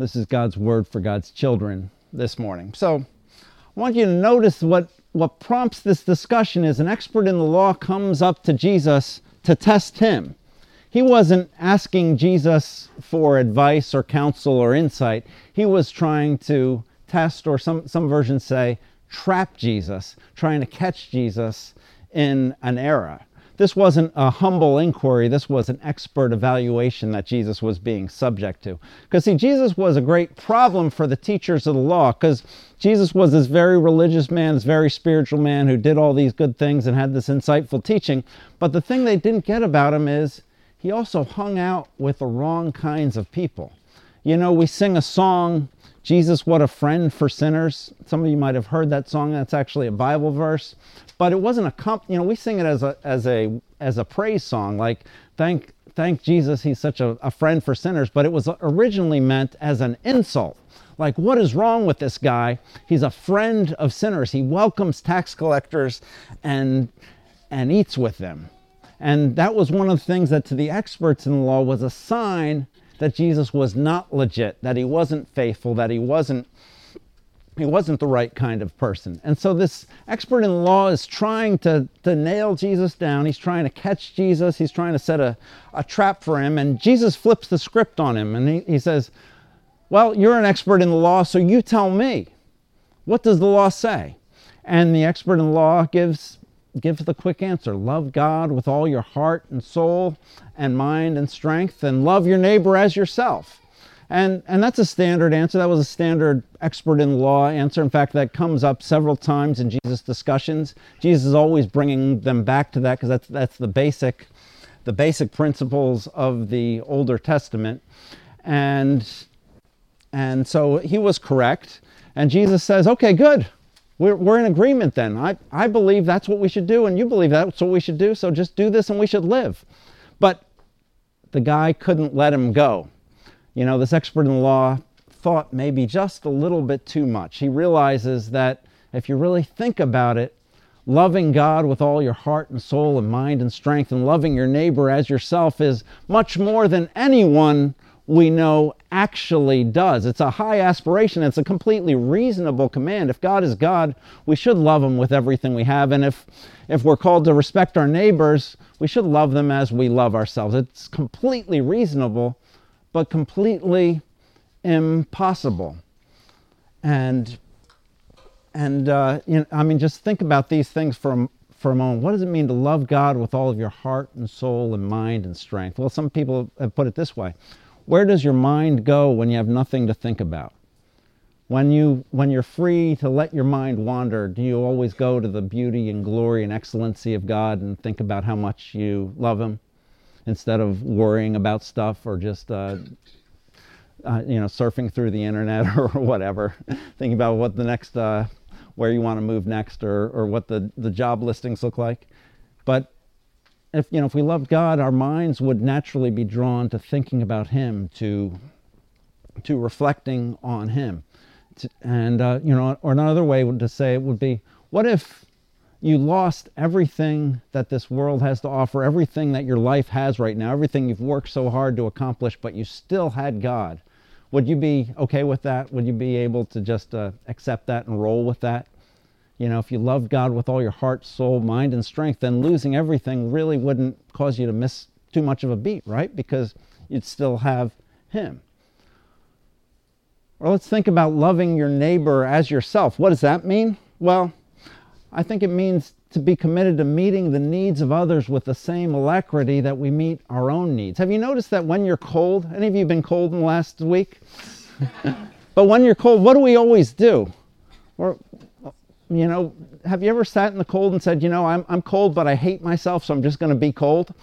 This is God's word for God's children this morning. So I want you to notice what, what prompts this discussion is an expert in the law comes up to Jesus to test him. He wasn't asking Jesus for advice or counsel or insight. He was trying to test, or some, some versions say, trap Jesus, trying to catch Jesus in an error. This wasn't a humble inquiry, this was an expert evaluation that Jesus was being subject to. Because, see, Jesus was a great problem for the teachers of the law, because Jesus was this very religious man, this very spiritual man who did all these good things and had this insightful teaching. But the thing they didn't get about him is he also hung out with the wrong kinds of people. You know, we sing a song Jesus, what a friend for sinners. Some of you might have heard that song. That's actually a Bible verse, but it wasn't a comp. You know, we sing it as a as a as a praise song, like thank thank Jesus, he's such a, a friend for sinners. But it was originally meant as an insult. Like, what is wrong with this guy? He's a friend of sinners. He welcomes tax collectors and and eats with them. And that was one of the things that to the experts in the law was a sign that Jesus was not legit, that he wasn't faithful, that he wasn't he wasn't the right kind of person. And so this expert in law is trying to, to nail Jesus down. He's trying to catch Jesus. He's trying to set a, a trap for him. And Jesus flips the script on him and he, he says, Well, you're an expert in the law, so you tell me. What does the law say? And the expert in law gives gives the quick answer love God with all your heart and soul and mind and strength, and love your neighbor as yourself. And, and that's a standard answer. That was a standard expert in law answer. In fact, that comes up several times in Jesus' discussions. Jesus is always bringing them back to that because that's, that's the basic the basic principles of the Older Testament. And, and so he was correct. And Jesus says, okay, good. We're, we're in agreement then. I, I believe that's what we should do, and you believe that's what we should do, so just do this and we should live. But the guy couldn't let him go. You know, this expert in law thought maybe just a little bit too much. He realizes that if you really think about it, loving God with all your heart and soul and mind and strength and loving your neighbor as yourself is much more than anyone we know actually does. It's a high aspiration. It's a completely reasonable command. If God is God, we should love him with everything we have. And if, if we're called to respect our neighbors, we should love them as we love ourselves. It's completely reasonable, but completely impossible. And, and uh, you know, I mean, just think about these things for a, for a moment. What does it mean to love God with all of your heart and soul and mind and strength? Well, some people have put it this way where does your mind go when you have nothing to think about? When, you, when you're free to let your mind wander, do you always go to the beauty and glory and excellency of God and think about how much you love Him instead of worrying about stuff or just, uh, uh, you know, surfing through the internet or whatever, thinking about what the next, uh, where you want to move next or, or what the, the job listings look like? But if you know if we loved God, our minds would naturally be drawn to thinking about Him, to to reflecting on Him, and uh, you know, or another way to say it would be, what if you lost everything that this world has to offer, everything that your life has right now, everything you've worked so hard to accomplish, but you still had God? Would you be okay with that? Would you be able to just uh, accept that and roll with that? You know, if you loved God with all your heart, soul, mind, and strength, then losing everything really wouldn't cause you to miss too much of a beat, right? Because you'd still have Him. Or let's think about loving your neighbor as yourself. What does that mean? Well, I think it means to be committed to meeting the needs of others with the same alacrity that we meet our own needs. Have you noticed that when you're cold, any of you been cold in the last week? but when you're cold, what do we always do? We're, you know, have you ever sat in the cold and said, you know, I'm, I'm cold, but I hate myself, so I'm just going to be cold?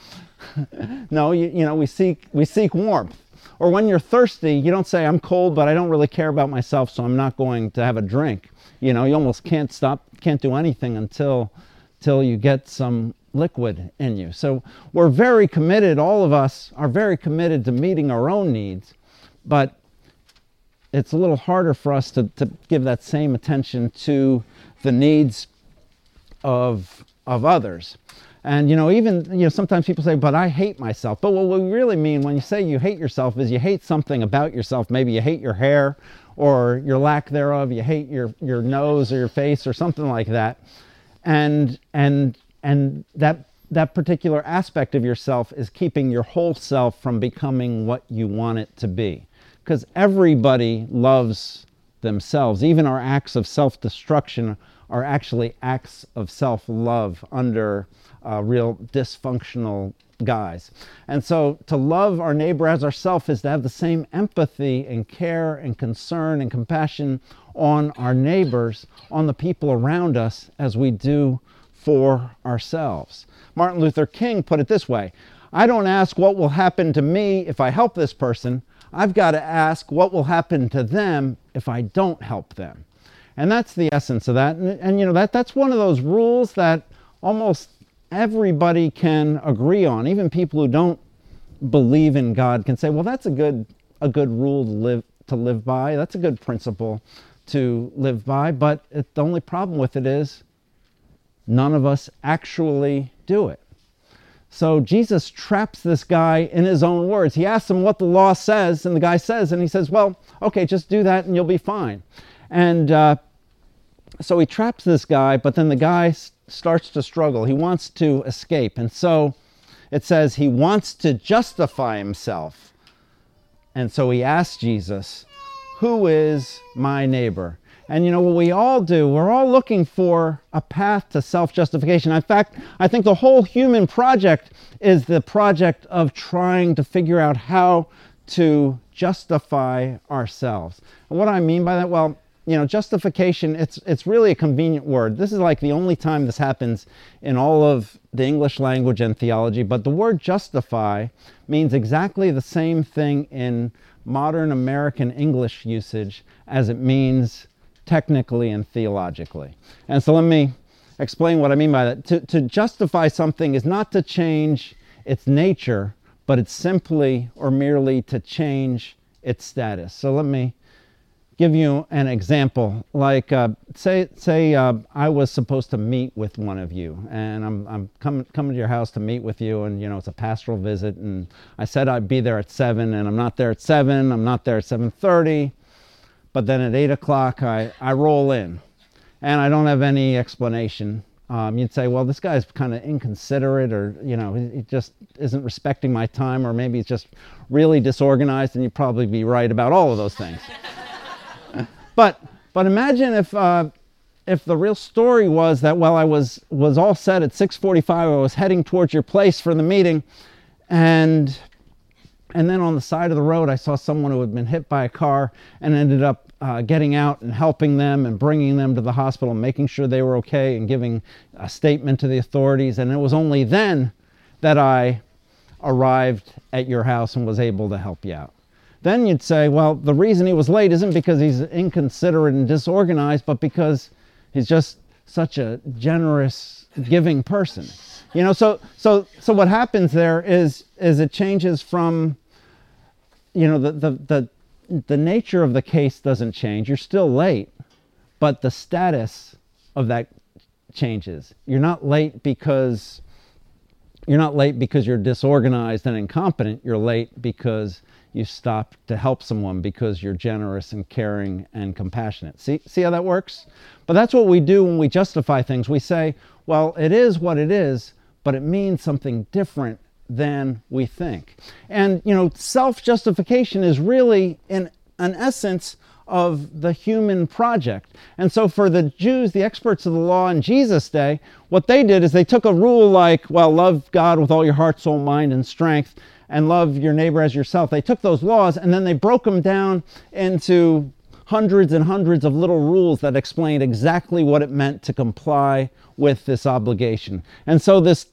no, you, you know, we seek, we seek warmth. Or when you're thirsty, you don't say, I'm cold, but I don't really care about myself, so I'm not going to have a drink. You know, you almost can't stop, can't do anything until, until you get some liquid in you. So we're very committed, all of us are very committed to meeting our own needs, but it's a little harder for us to, to give that same attention to the needs of, of others. And you know, even you know, sometimes people say, "But I hate myself." But what we really mean when you say you hate yourself is you hate something about yourself. Maybe you hate your hair or your lack thereof. You hate your your nose or your face or something like that. And and and that that particular aspect of yourself is keeping your whole self from becoming what you want it to be. Because everybody loves themselves. Even our acts of self destruction are actually acts of self love under uh, real dysfunctional guise. And so to love our neighbor as ourself is to have the same empathy and care and concern and compassion on our neighbors, on the people around us, as we do for ourselves. Martin Luther King put it this way I don't ask what will happen to me if I help this person. I've got to ask what will happen to them if I don't help them. And that's the essence of that. And, and, you know, that, that's one of those rules that almost everybody can agree on. Even people who don't believe in God can say, well, that's a good, a good rule to live, to live by. That's a good principle to live by. But it, the only problem with it is none of us actually do it. So Jesus traps this guy in his own words. He asks him what the law says, and the guy says, and he says, Well, okay, just do that and you'll be fine. And uh, so he traps this guy, but then the guy starts to struggle. He wants to escape. And so it says he wants to justify himself. And so he asks Jesus, Who is my neighbor? And you know what we all do? We're all looking for a path to self justification. In fact, I think the whole human project is the project of trying to figure out how to justify ourselves. And what I mean by that? Well, you know, justification, it's, it's really a convenient word. This is like the only time this happens in all of the English language and theology, but the word justify means exactly the same thing in modern American English usage as it means technically and theologically. And so let me explain what I mean by that. To, to justify something is not to change its nature, but it's simply or merely to change its status. So let me give you an example. Like, uh, say, say uh, I was supposed to meet with one of you, and I'm, I'm coming coming to your house to meet with you, and you know it's a pastoral visit, and I said I'd be there at seven, and I'm not there at seven. I'm not there at seven thirty. But then at 8 o'clock, I, I roll in and I don't have any explanation. Um, you'd say, well, this guy's kind of inconsiderate, or you know, he, just isn't respecting my time, or maybe he's just really disorganized, and you'd probably be right about all of those things. but but imagine if uh, if the real story was that well, I was was all set at 6:45, I was heading towards your place for the meeting, and and then on the side of the road, I saw someone who had been hit by a car and ended up uh, getting out and helping them and bringing them to the hospital, making sure they were okay and giving a statement to the authorities. And it was only then that I arrived at your house and was able to help you out. Then you'd say, well, the reason he was late isn't because he's inconsiderate and disorganized, but because he's just such a generous, giving person. You know, so so so what happens there is is it changes from you know the the the the nature of the case doesn't change. You're still late, but the status of that changes. You're not late because you're not late because you're disorganized and incompetent. You're late because you stopped to help someone because you're generous and caring and compassionate. See, see how that works? But that's what we do when we justify things. We say, well, it is what it is, but it means something different than we think. And, you know, self justification is really, in an essence, of the human project. And so for the Jews, the experts of the law in Jesus' day, what they did is they took a rule like, well, love God with all your heart, soul, mind, and strength, and love your neighbor as yourself. They took those laws and then they broke them down into hundreds and hundreds of little rules that explained exactly what it meant to comply with this obligation. And so this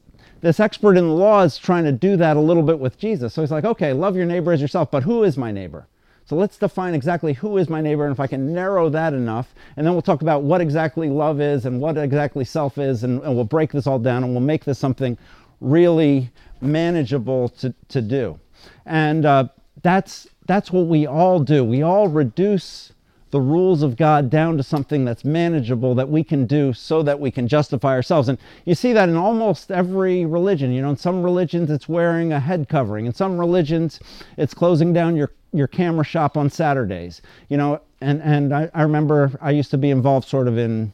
this expert in the law is trying to do that a little bit with Jesus. So he's like, okay, love your neighbor as yourself, but who is my neighbor? So let's define exactly who is my neighbor, and if I can narrow that enough, and then we'll talk about what exactly love is and what exactly self is, and, and we'll break this all down and we'll make this something really manageable to, to do. And uh, that's, that's what we all do. We all reduce the rules of God down to something that's manageable that we can do so that we can justify ourselves. And you see that in almost every religion. You know, in some religions it's wearing a head covering. In some religions it's closing down your, your camera shop on Saturdays. You know, and, and I, I remember I used to be involved sort of in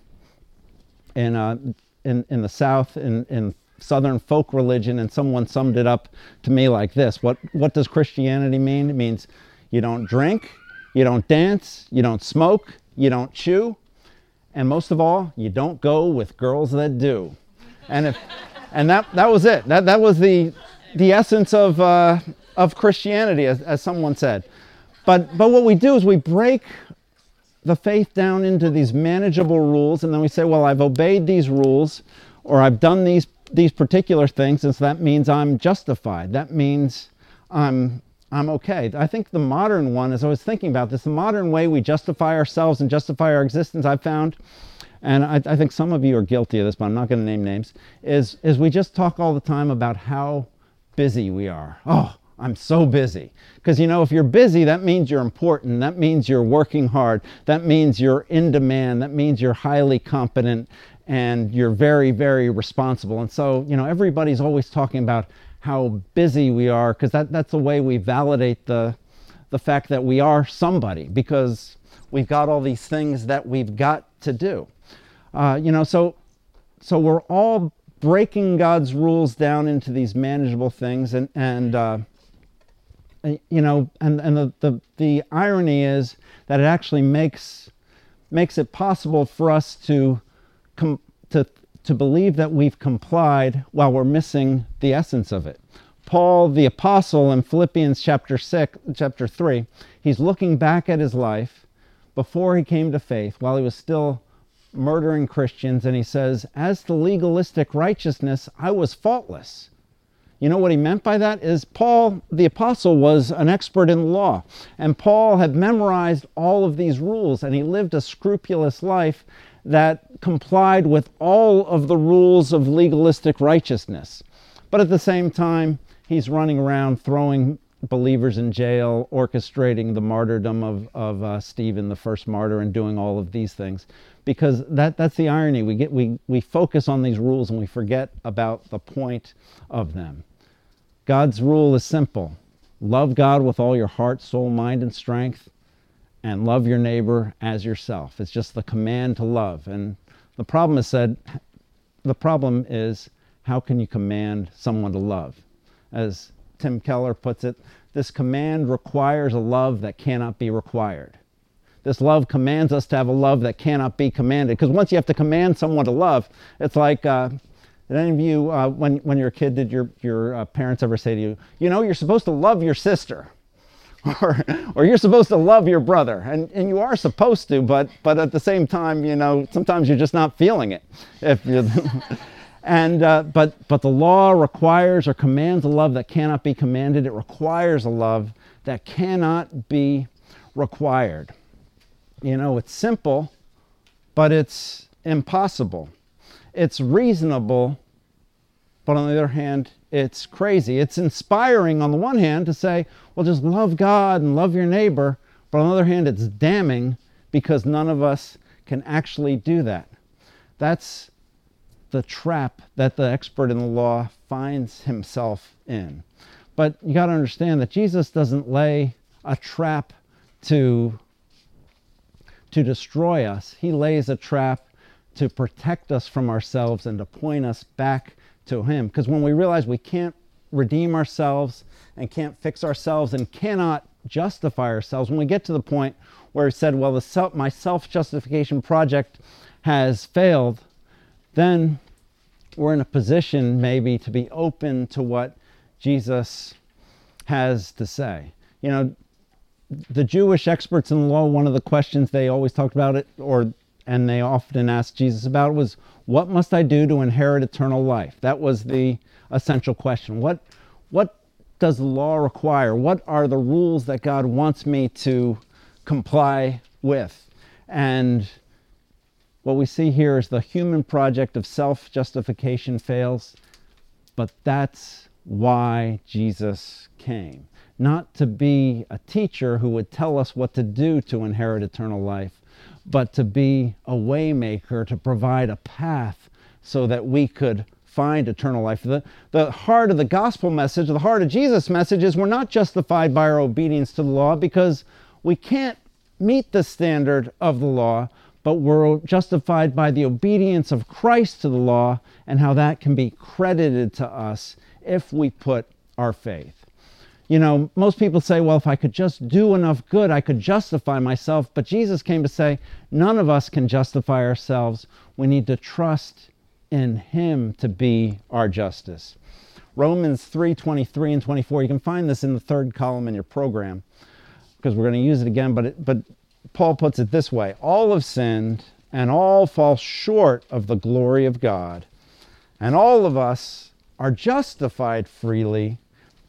in uh, in, in the South in, in Southern folk religion, and someone summed it up to me like this. What what does Christianity mean? It means you don't drink, you don't dance, you don't smoke, you don't chew, and most of all, you don't go with girls that do. And if, and that that was it. That that was the the essence of uh, of Christianity, as, as someone said. But but what we do is we break the faith down into these manageable rules, and then we say, well, I've obeyed these rules, or I've done these these particular things, and so that means I'm justified. That means I'm I'm okay. I think the modern one, as I was thinking about this, the modern way we justify ourselves and justify our existence, I've found, and I, I think some of you are guilty of this, but I'm not going to name names, is, is we just talk all the time about how busy we are. Oh, I'm so busy. Because, you know, if you're busy, that means you're important. That means you're working hard. That means you're in demand. That means you're highly competent and you're very, very responsible. And so, you know, everybody's always talking about how busy we are because that, that's the way we validate the, the fact that we are somebody because we've got all these things that we've got to do. Uh, you know, so, so we're all breaking God's rules down into these manageable things and, and uh, you know, and, and the, the, the irony is that it actually makes, makes it possible for us to, com- to to believe that we've complied while we're missing the essence of it. Paul the apostle in Philippians chapter 6 chapter 3, he's looking back at his life before he came to faith while he was still murdering Christians and he says, "As to legalistic righteousness, I was faultless." You know what he meant by that is Paul the apostle was an expert in law and Paul had memorized all of these rules and he lived a scrupulous life that complied with all of the rules of legalistic righteousness. But at the same time, he's running around throwing believers in jail, orchestrating the martyrdom of, of uh, Stephen, the first martyr, and doing all of these things. Because that, that's the irony. We, get, we, we focus on these rules and we forget about the point of them. God's rule is simple love God with all your heart, soul, mind, and strength, and love your neighbor as yourself. It's just the command to love. And the problem is said, the problem is how can you command someone to love? As Tim Keller puts it, this command requires a love that cannot be required. This love commands us to have a love that cannot be commanded. Because once you have to command someone to love, it's like, uh, did any of you, uh, when, when you're a kid, did your, your uh, parents ever say to you, you know, you're supposed to love your sister? or, or you're supposed to love your brother and, and you are supposed to but but at the same time you know sometimes you're just not feeling it. If you and uh, but but the law requires or commands a love that cannot be commanded. It requires a love that cannot be required. You know it's simple but it's impossible. It's reasonable but on the other hand it's crazy. It's inspiring on the one hand to say, well, just love God and love your neighbor. But on the other hand, it's damning because none of us can actually do that. That's the trap that the expert in the law finds himself in. But you got to understand that Jesus doesn't lay a trap to, to destroy us, He lays a trap to protect us from ourselves and to point us back to Him. Because when we realize we can't redeem ourselves and can't fix ourselves and cannot justify ourselves, when we get to the point where He said, Well, the self, my self justification project has failed, then we're in a position maybe to be open to what Jesus has to say. You know, the Jewish experts in the law, one of the questions they always talked about it, or and they often asked Jesus about was, What must I do to inherit eternal life? That was the essential question. What, what does the law require? What are the rules that God wants me to comply with? And what we see here is the human project of self justification fails, but that's why Jesus came. not to be a teacher who would tell us what to do to inherit eternal life, but to be a waymaker, to provide a path so that we could find eternal life. The, the heart of the gospel message, the heart of Jesus' message is we're not justified by our obedience to the law because we can't meet the standard of the law, but we're justified by the obedience of Christ to the law and how that can be credited to us if we put our faith. You know, most people say, well, if I could just do enough good, I could justify myself. But Jesus came to say, none of us can justify ourselves. We need to trust in Him to be our justice. Romans 3 23 and 24, you can find this in the third column in your program because we're going to use it again. But, it, but Paul puts it this way All have sinned and all fall short of the glory of God. And all of us are justified freely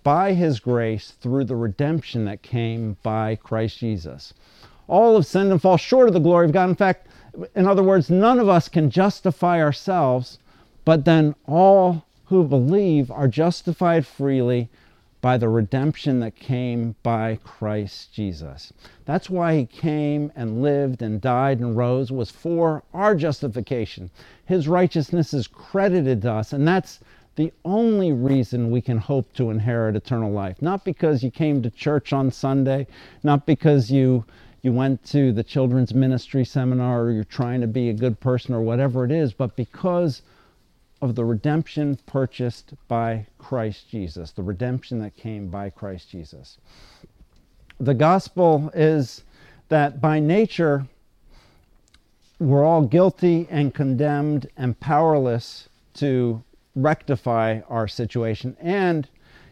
by his grace through the redemption that came by Christ Jesus. All have sinned and fall short of the glory of God. In fact, in other words, none of us can justify ourselves, but then all who believe are justified freely by the redemption that came by Christ Jesus. That's why he came and lived and died and rose was for our justification. His righteousness is credited to us, and that's the only reason we can hope to inherit eternal life. Not because you came to church on Sunday, not because you you went to the children's ministry seminar or you're trying to be a good person or whatever it is, but because of the redemption purchased by Christ Jesus, the redemption that came by Christ Jesus. The gospel is that by nature we're all guilty and condemned and powerless to rectify our situation. And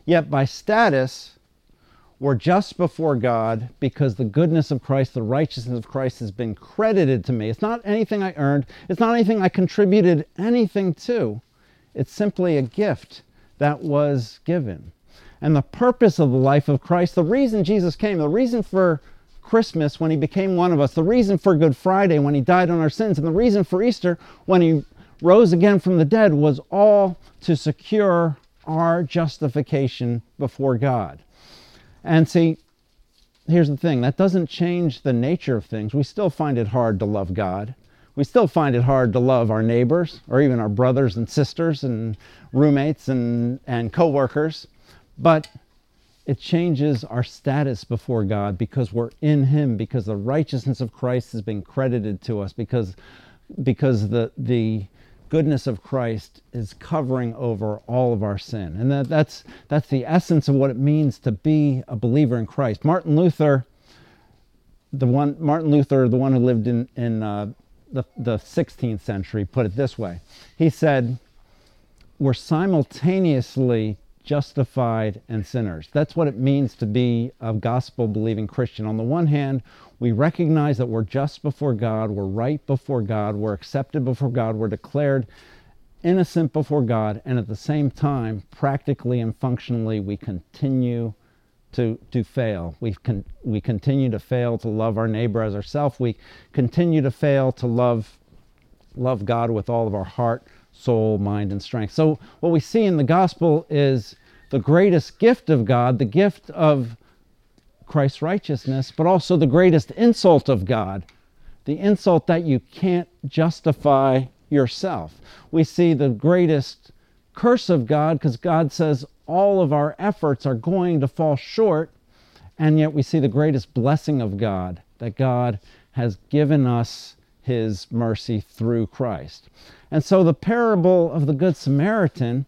yet, by status, we're just before God because the goodness of Christ, the righteousness of Christ has been credited to me. It's not anything I earned, it's not anything I contributed anything to. It's simply a gift that was given. And the purpose of the life of Christ, the reason Jesus came, the reason for Christmas when he became one of us, the reason for Good Friday when he died on our sins, and the reason for Easter when he rose again from the dead was all to secure our justification before God. And see, here's the thing that doesn't change the nature of things. We still find it hard to love God. We still find it hard to love our neighbors or even our brothers and sisters and roommates and, and coworkers. But it changes our status before God because we're in Him, because the righteousness of Christ has been credited to us, because, because the, the, goodness of Christ is covering over all of our sin. And that, that's, that's the essence of what it means to be a believer in Christ. Martin Luther, the one, Martin Luther, the one who lived in, in uh, the, the 16th century, put it this way. He said, We're simultaneously justified and sinners. That's what it means to be a gospel believing Christian. On the one hand, we recognize that we're just before God, we're right before God, we're accepted before God, we're declared innocent before God, and at the same time, practically and functionally, we continue to, to fail. We, con- we continue to fail to love our neighbor as ourselves. We continue to fail to love, love God with all of our heart, soul, mind, and strength. So, what we see in the gospel is the greatest gift of God, the gift of Christ's righteousness, but also the greatest insult of God, the insult that you can't justify yourself. We see the greatest curse of God because God says all of our efforts are going to fall short, and yet we see the greatest blessing of God that God has given us his mercy through Christ. And so the parable of the Good Samaritan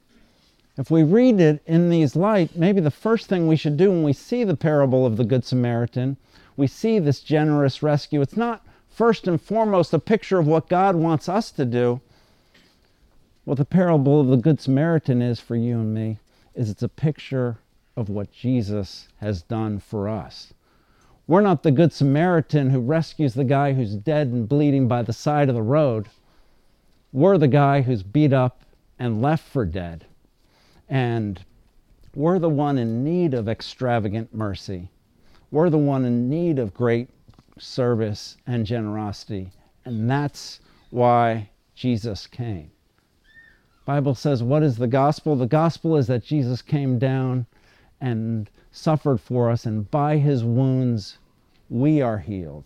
if we read it in these light, maybe the first thing we should do when we see the parable of the Good Samaritan, we see this generous rescue. It's not first and foremost a picture of what God wants us to do. What the parable of the Good Samaritan is for you and me is it's a picture of what Jesus has done for us. We're not the Good Samaritan who rescues the guy who's dead and bleeding by the side of the road. We're the guy who's beat up and left for dead. And we're the one in need of extravagant mercy. We're the one in need of great service and generosity. And that's why Jesus came. Bible says what is the gospel? The gospel is that Jesus came down and suffered for us, and by his wounds we are healed.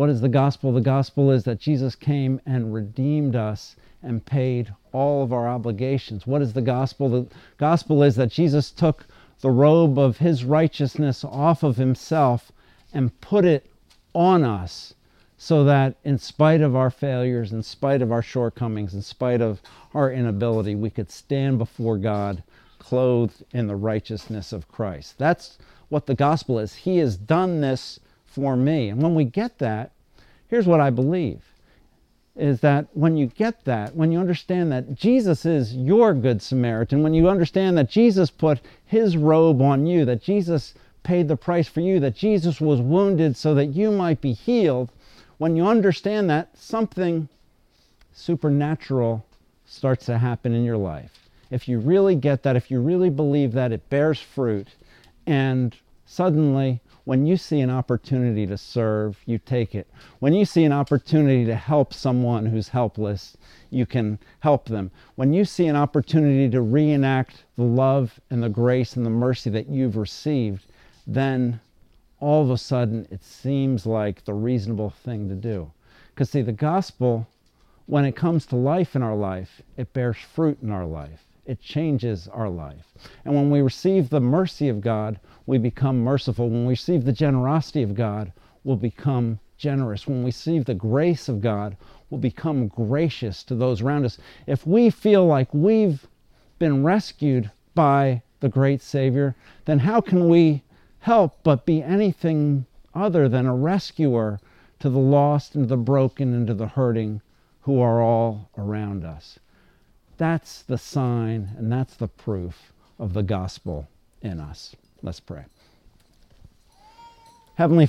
What is the gospel? The gospel is that Jesus came and redeemed us and paid all of our obligations. What is the gospel? The gospel is that Jesus took the robe of his righteousness off of himself and put it on us so that in spite of our failures, in spite of our shortcomings, in spite of our inability, we could stand before God clothed in the righteousness of Christ. That's what the gospel is. He has done this for me. And when we get that, here's what I believe is that when you get that, when you understand that Jesus is your good Samaritan, when you understand that Jesus put his robe on you, that Jesus paid the price for you, that Jesus was wounded so that you might be healed, when you understand that, something supernatural starts to happen in your life. If you really get that, if you really believe that, it bears fruit. And suddenly, when you see an opportunity to serve, you take it. When you see an opportunity to help someone who's helpless, you can help them. When you see an opportunity to reenact the love and the grace and the mercy that you've received, then all of a sudden it seems like the reasonable thing to do. Because, see, the gospel, when it comes to life in our life, it bears fruit in our life it changes our life. And when we receive the mercy of God, we become merciful. When we receive the generosity of God, we'll become generous. When we receive the grace of God, we'll become gracious to those around us. If we feel like we've been rescued by the great Savior, then how can we help but be anything other than a rescuer to the lost and the broken and to the hurting who are all around us? That's the sign and that's the proof of the gospel in us. Let's pray. Heavenly